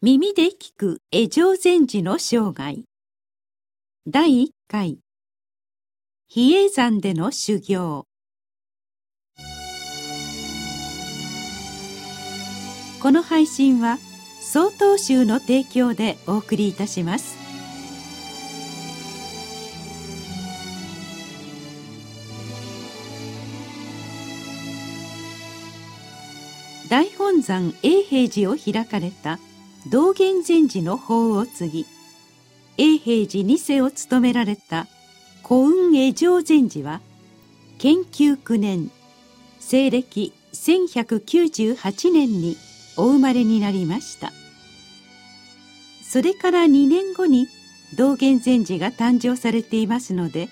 耳で聞く江上禅師の生涯。第1回。比叡山での修行。この配信は曹洞宗の提供でお送りいたします。大本山永平寺を開かれた道元禅師の法を継ぎ永平寺二世を務められた古雲江上禅師は研究9年西暦1198年にお生まれになりました。それから2年後に道元禅師が誕生されていますので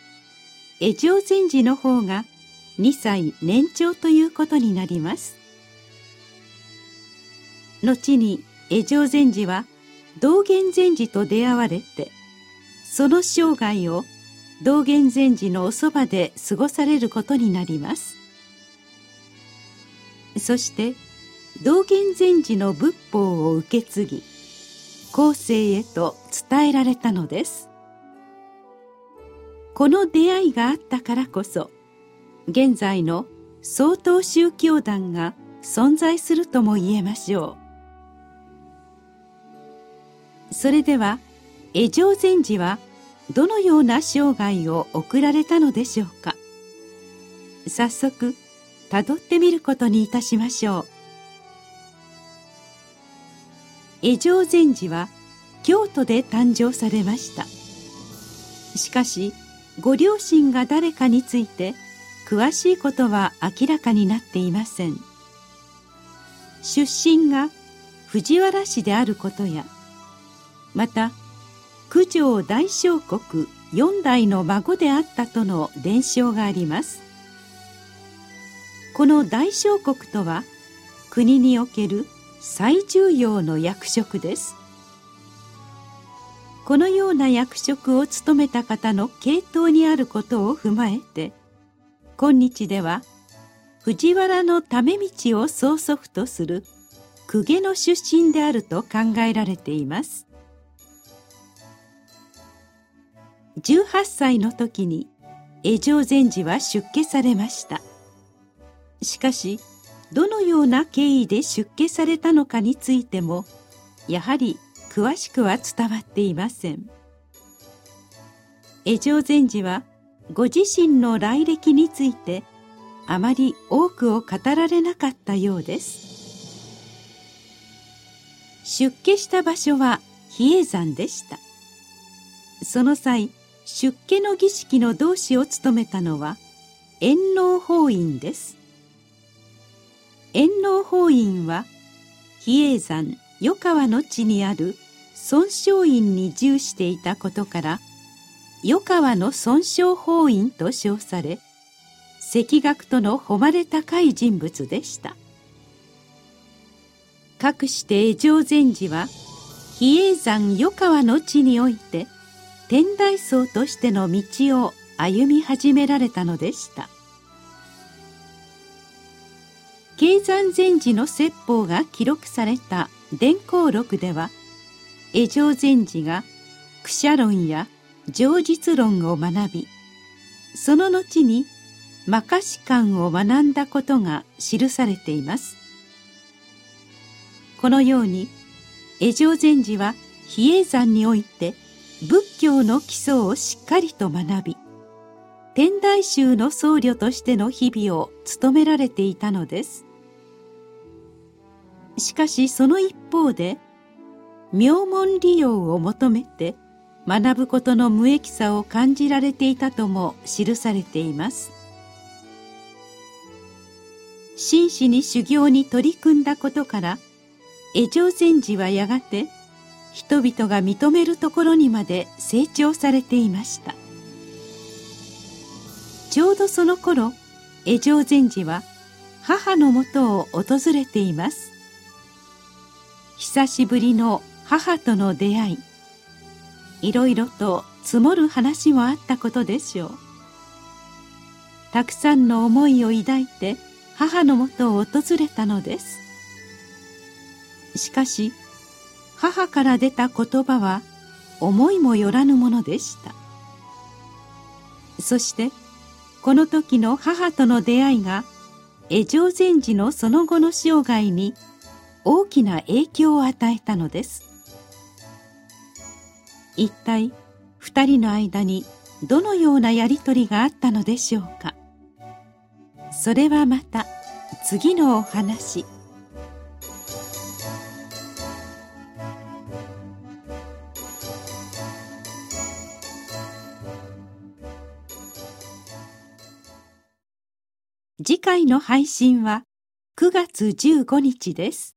江上禅師の方が2歳年長ということになります。後に江上禅師は道元禅師と出会われてその生涯を道元禅師のおそばで過ごされることになります。そして道元禅師の仏法を受け継ぎ後世へと伝えられたのです。この出会いがあったからこそ現在の曹洞宗教団が存在するとも言えましょう。それでは江上禅師はどのような生涯を送られたのでしょうか？早速たどってみることにいたしましょう。江上禅師は京都で誕生されました。しかしご両親が誰かについて詳しいことは明らかになっていません。出身が藤原氏であることやまた九条大将国四代の孫であったとの伝承があります。この大将国とは国における最重要の役職です。このような役職を務めた方の系統にあることを踏まえて今日では藤原のため道を曽祖父とする公家の出身であると考えられています。18歳の時に江上禅師は出家されました。しかしどのような経緯で出家されたのかについてもやはり詳しくは伝わっていません。江上禅師はご自身の来歴についてあまり多くを語られなかったようです。出家した場所は比叡山でした。その際出家の儀式の同志を務めたのは遠納法院です。遠納法院は比叡山余川の地にある尊勝院に従していたことから余川の尊勝法院と称され赤学との誉れ高い人物でした。かくして江上禅師は比叡山余川の地において天台僧としての道を歩み始められたのでした。経山禅師の説法が記録された伝光録では江上禅師が苦写論や上実論を学びその後に摩訶止観を学んだことが記されています。このように江上禅師は比叡山において仏教の基礎をしっかりと学び天台宗の僧侶としての日々を務められていたのです。しかしその一方で名門利用を求めて学ぶことの無益さを感じられていたとも記されています。真摯に修行に取り組んだことから江上禅師はやがて人々が認めるところにまで成長されていました。ちょうどその頃江上禅師は母のもとを訪れています。久しぶりの母との出会いいろいろと積もる話もあったことでしょう。たくさんの思いを抱いて母のもとを訪れたのです。しかし母から出た言葉は思いもよらぬものでした。そしてこの時の母との出会いが江上禅師のその後の生涯に大きな影響を与えたのです。一体二人の間にどのようなやりとりがあったのでしょうか。それはまた次のお話。次回の配信は9月15日です。